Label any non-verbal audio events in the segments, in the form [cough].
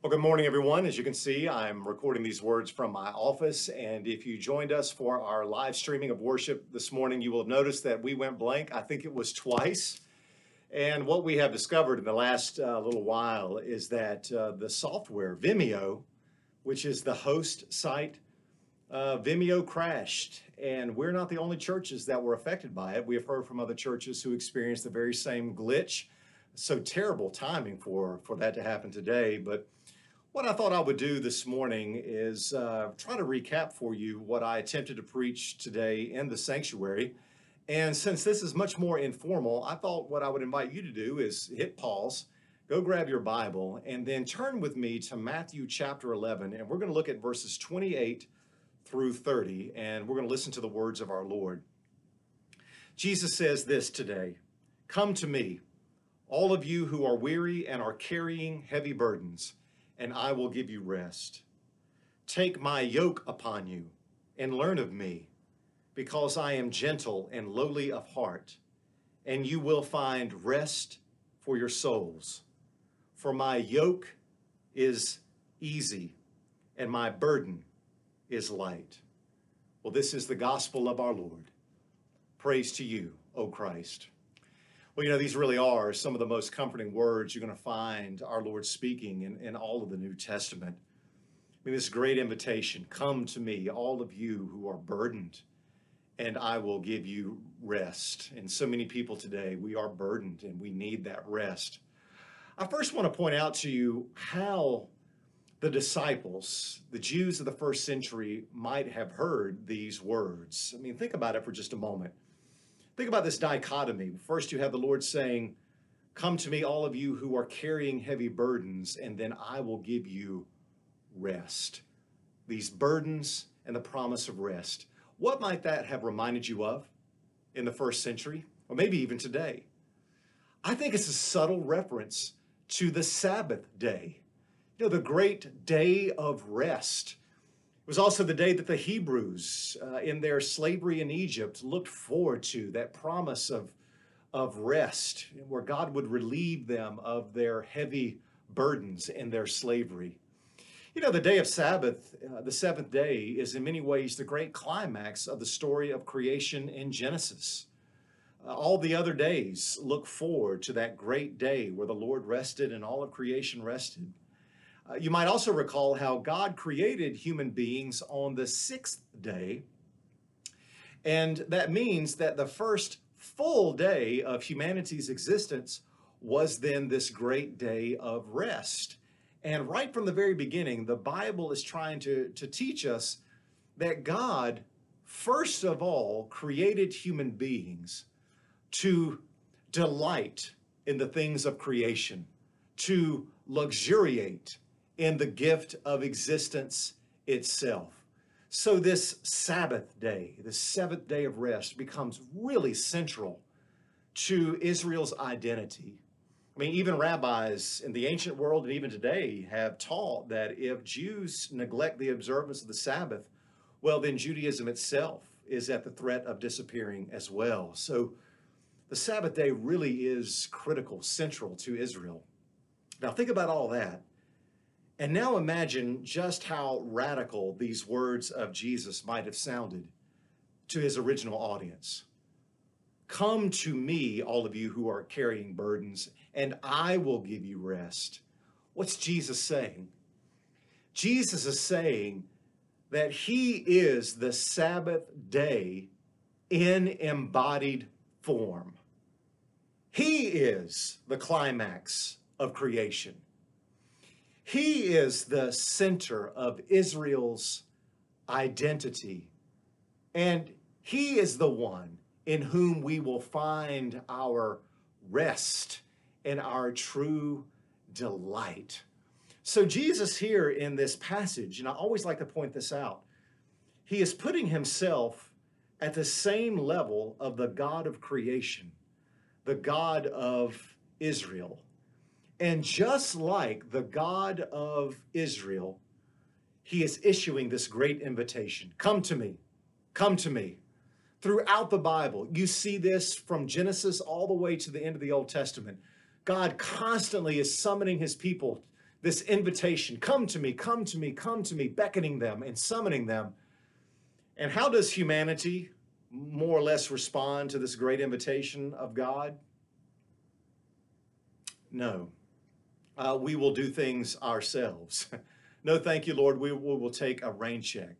Well, good morning, everyone. As you can see, I'm recording these words from my office. And if you joined us for our live streaming of worship this morning, you will have noticed that we went blank. I think it was twice. And what we have discovered in the last uh, little while is that uh, the software, Vimeo, which is the host site, uh, Vimeo crashed. And we're not the only churches that were affected by it. We have heard from other churches who experienced the very same glitch. So terrible timing for, for that to happen today. But what I thought I would do this morning is uh, try to recap for you what I attempted to preach today in the sanctuary. And since this is much more informal, I thought what I would invite you to do is hit pause, go grab your Bible, and then turn with me to Matthew chapter 11. And we're going to look at verses 28 through 30, and we're going to listen to the words of our Lord. Jesus says this today Come to me, all of you who are weary and are carrying heavy burdens, and I will give you rest. Take my yoke upon you and learn of me because I am gentle and lowly of heart, and you will find rest for your souls. For my yoke is easy, and my burden is light. Well, this is the gospel of our Lord. Praise to you, O Christ. Well, you know, these really are some of the most comforting words you're going to find our Lord speaking in, in all of the New Testament. I mean, this great invitation come to me, all of you who are burdened and I will give you rest. And so many people today, we are burdened and we need that rest. I first want to point out to you how the disciples, the Jews of the first century, might have heard these words. I mean, think about it for just a moment. Think about this dichotomy. First, you have the Lord saying, Come to me, all of you who are carrying heavy burdens, and then I will give you rest. These burdens and the promise of rest. What might that have reminded you of in the first century, or maybe even today? I think it's a subtle reference to the Sabbath day, you know, the great day of rest. Was also the day that the Hebrews, uh, in their slavery in Egypt, looked forward to that promise of, of rest, where God would relieve them of their heavy burdens in their slavery. You know, the day of Sabbath, uh, the seventh day, is in many ways the great climax of the story of creation in Genesis. Uh, all the other days look forward to that great day where the Lord rested and all of creation rested. Uh, you might also recall how God created human beings on the sixth day. And that means that the first full day of humanity's existence was then this great day of rest. And right from the very beginning, the Bible is trying to, to teach us that God, first of all, created human beings to delight in the things of creation, to luxuriate in the gift of existence itself. So, this Sabbath day, the seventh day of rest, becomes really central to Israel's identity. I mean, even rabbis in the ancient world and even today have taught that if Jews neglect the observance of the Sabbath, well, then Judaism itself is at the threat of disappearing as well. So the Sabbath day really is critical, central to Israel. Now, think about all that. And now imagine just how radical these words of Jesus might have sounded to his original audience. Come to me, all of you who are carrying burdens, and I will give you rest. What's Jesus saying? Jesus is saying that he is the Sabbath day in embodied form. He is the climax of creation. He is the center of Israel's identity. And he is the one in whom we will find our rest and our true delight. So, Jesus, here in this passage, and I always like to point this out, he is putting himself at the same level of the God of creation, the God of Israel. And just like the God of Israel, he is issuing this great invitation Come to me, come to me. Throughout the Bible, you see this from Genesis all the way to the end of the Old Testament. God constantly is summoning his people this invitation come to me, come to me, come to me, beckoning them and summoning them. And how does humanity more or less respond to this great invitation of God? No. Uh, we will do things ourselves. [laughs] no, thank you, Lord. We, we will take a rain check.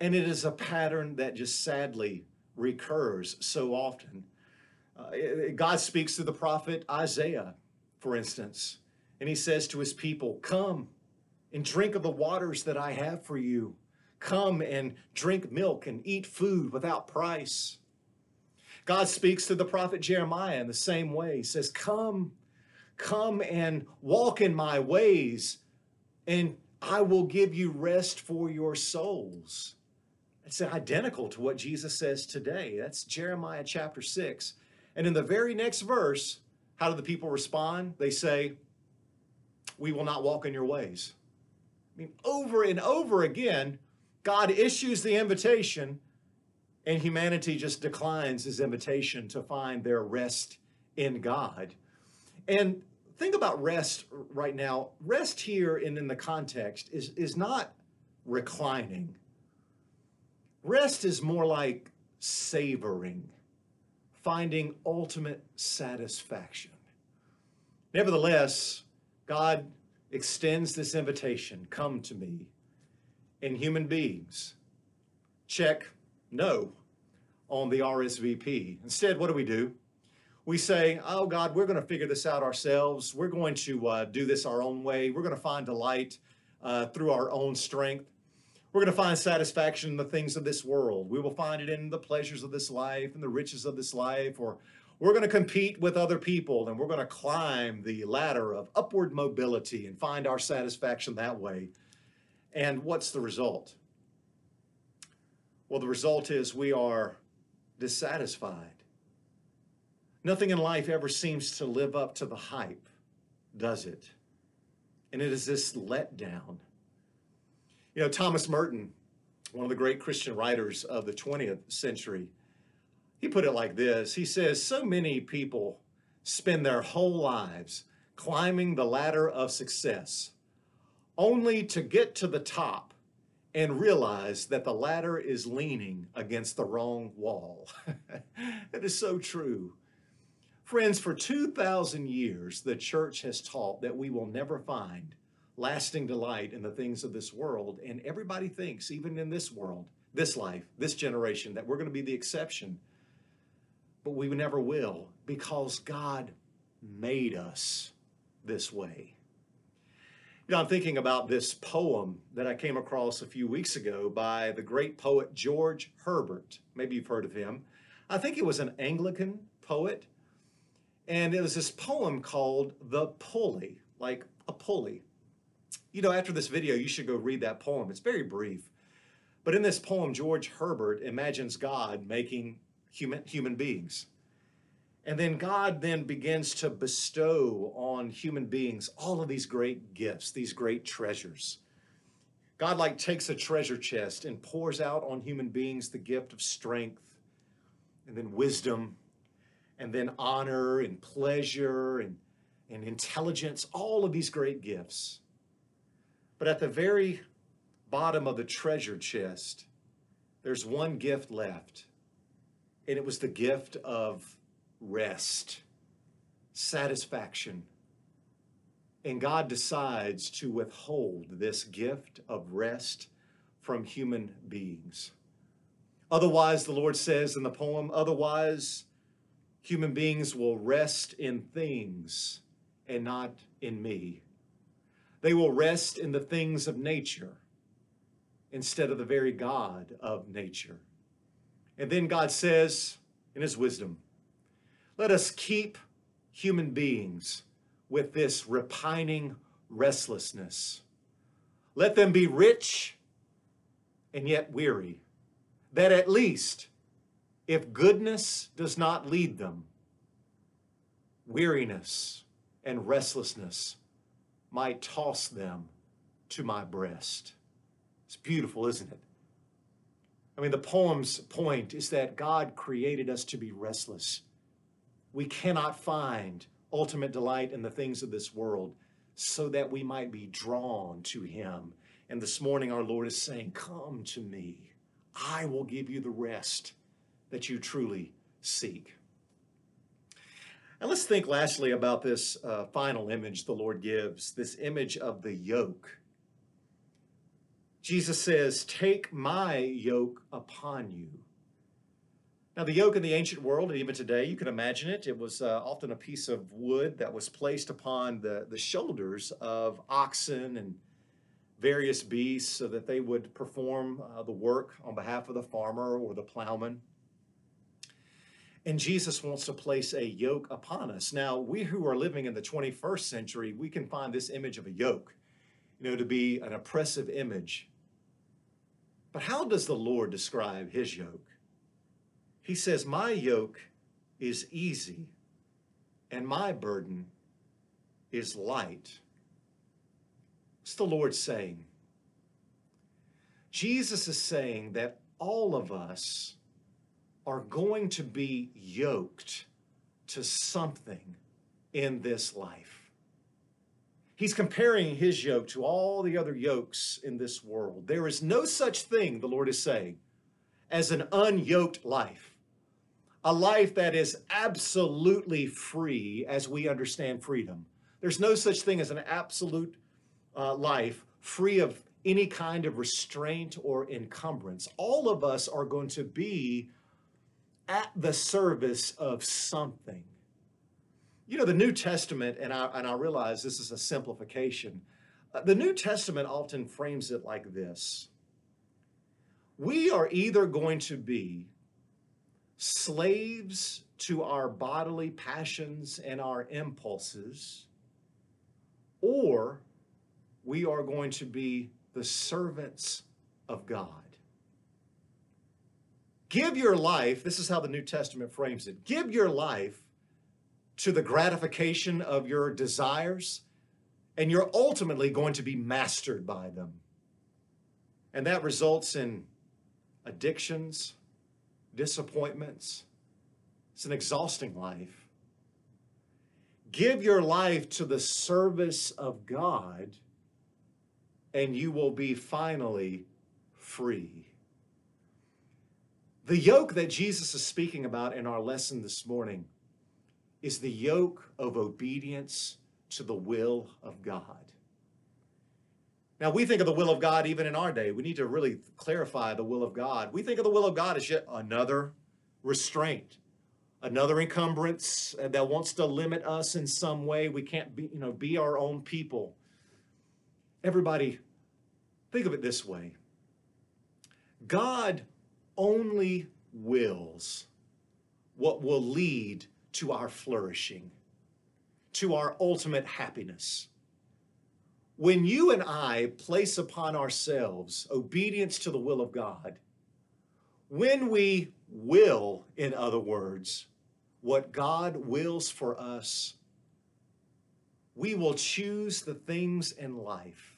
And it is a pattern that just sadly recurs so often. Uh, God speaks to the prophet Isaiah, for instance, and he says to his people, Come and drink of the waters that I have for you. Come and drink milk and eat food without price. God speaks to the prophet Jeremiah in the same way. He says, Come, come and walk in my ways, and I will give you rest for your souls. It's identical to what Jesus says today. That's Jeremiah chapter 6. And in the very next verse, how do the people respond? They say, We will not walk in your ways. I mean, over and over again, God issues the invitation, and humanity just declines his invitation to find their rest in God. And think about rest right now. Rest here and in the context is, is not reclining. Rest is more like savoring, finding ultimate satisfaction. Nevertheless, God extends this invitation come to me. And human beings check no on the RSVP. Instead, what do we do? We say, oh God, we're going to figure this out ourselves. We're going to uh, do this our own way. We're going to find delight uh, through our own strength. We're going to find satisfaction in the things of this world. We will find it in the pleasures of this life and the riches of this life, or we're going to compete with other people and we're going to climb the ladder of upward mobility and find our satisfaction that way. And what's the result? Well, the result is we are dissatisfied. Nothing in life ever seems to live up to the hype, does it? And it is this letdown you know, Thomas Merton, one of the great Christian writers of the 20th century, he put it like this He says, So many people spend their whole lives climbing the ladder of success only to get to the top and realize that the ladder is leaning against the wrong wall. [laughs] it is so true. Friends, for 2,000 years, the church has taught that we will never find lasting delight in the things of this world. And everybody thinks, even in this world, this life, this generation, that we're going to be the exception. But we never will because God made us this way. You know, I'm thinking about this poem that I came across a few weeks ago by the great poet George Herbert. Maybe you've heard of him. I think he was an Anglican poet. And it was this poem called The Pulley, like a pulley you know, after this video, you should go read that poem. It's very brief. But in this poem, George Herbert imagines God making human, human beings. And then God then begins to bestow on human beings all of these great gifts, these great treasures. God like takes a treasure chest and pours out on human beings the gift of strength and then wisdom and then honor and pleasure and, and intelligence, all of these great gifts. But at the very bottom of the treasure chest, there's one gift left. And it was the gift of rest, satisfaction. And God decides to withhold this gift of rest from human beings. Otherwise, the Lord says in the poem, otherwise, human beings will rest in things and not in me. They will rest in the things of nature instead of the very God of nature. And then God says, in His wisdom, let us keep human beings with this repining restlessness. Let them be rich and yet weary, that at least, if goodness does not lead them, weariness and restlessness might toss them to my breast. It's beautiful, isn't it? I mean, the poem's point is that God created us to be restless. We cannot find ultimate delight in the things of this world so that we might be drawn to him. And this morning, our Lord is saying, Come to me. I will give you the rest that you truly seek. And let's think lastly about this uh, final image the Lord gives this image of the yoke. Jesus says, Take my yoke upon you. Now, the yoke in the ancient world, and even today, you can imagine it, it was uh, often a piece of wood that was placed upon the, the shoulders of oxen and various beasts so that they would perform uh, the work on behalf of the farmer or the plowman. And Jesus wants to place a yoke upon us. Now, we who are living in the 21st century, we can find this image of a yoke, you know, to be an oppressive image. But how does the Lord describe his yoke? He says, My yoke is easy and my burden is light. What's the Lord saying? Jesus is saying that all of us are going to be yoked to something in this life. He's comparing his yoke to all the other yokes in this world. There is no such thing, the Lord is saying, as an unyoked life, a life that is absolutely free as we understand freedom. There's no such thing as an absolute uh, life free of any kind of restraint or encumbrance. All of us are going to be at the service of something. You know, the New Testament, and I, and I realize this is a simplification, uh, the New Testament often frames it like this We are either going to be slaves to our bodily passions and our impulses, or we are going to be the servants of God. Give your life, this is how the New Testament frames it give your life to the gratification of your desires, and you're ultimately going to be mastered by them. And that results in addictions, disappointments. It's an exhausting life. Give your life to the service of God and you will be finally free. The yoke that Jesus is speaking about in our lesson this morning is the yoke of obedience to the will of God. Now, we think of the will of God even in our day. We need to really clarify the will of God. We think of the will of God as yet another restraint, another encumbrance that wants to limit us in some way. We can't be, you know, be our own people. Everybody, think of it this way God only wills what will lead to our flourishing, to our ultimate happiness. When you and I place upon ourselves obedience to the will of God, when we will, in other words, what God wills for us, we will choose the things in life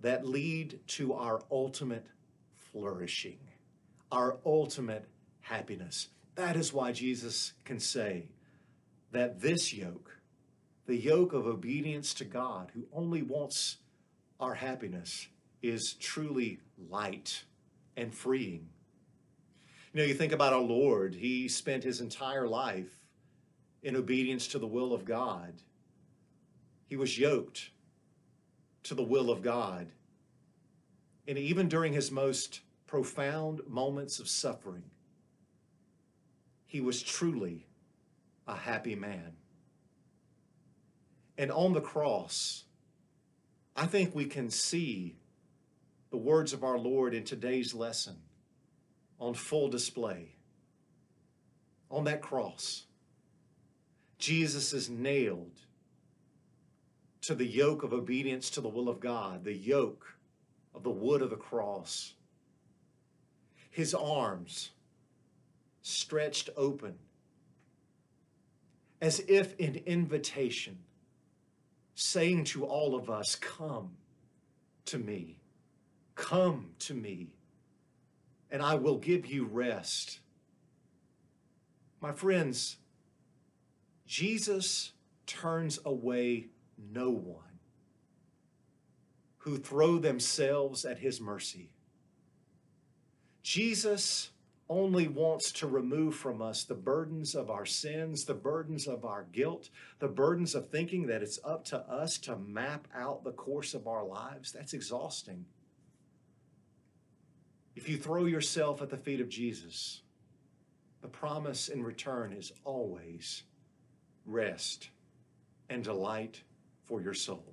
that lead to our ultimate flourishing, our ultimate happiness. That is why Jesus can say that this yoke, the yoke of obedience to God, who only wants our happiness, is truly light and freeing. You know, you think about our Lord, he spent his entire life in obedience to the will of God. He was yoked to the will of God. And even during his most profound moments of suffering, he was truly a happy man. And on the cross, I think we can see the words of our Lord in today's lesson on full display. On that cross, Jesus is nailed to the yoke of obedience to the will of God, the yoke of the wood of the cross. His arms stretched open as if in invitation, saying to all of us, Come to me, come to me, and I will give you rest. My friends, Jesus turns away no one, who throw themselves at his mercy. Jesus only wants to remove from us the burdens of our sins, the burdens of our guilt, the burdens of thinking that it's up to us to map out the course of our lives. That's exhausting. If you throw yourself at the feet of Jesus, the promise in return is always rest and delight for your soul.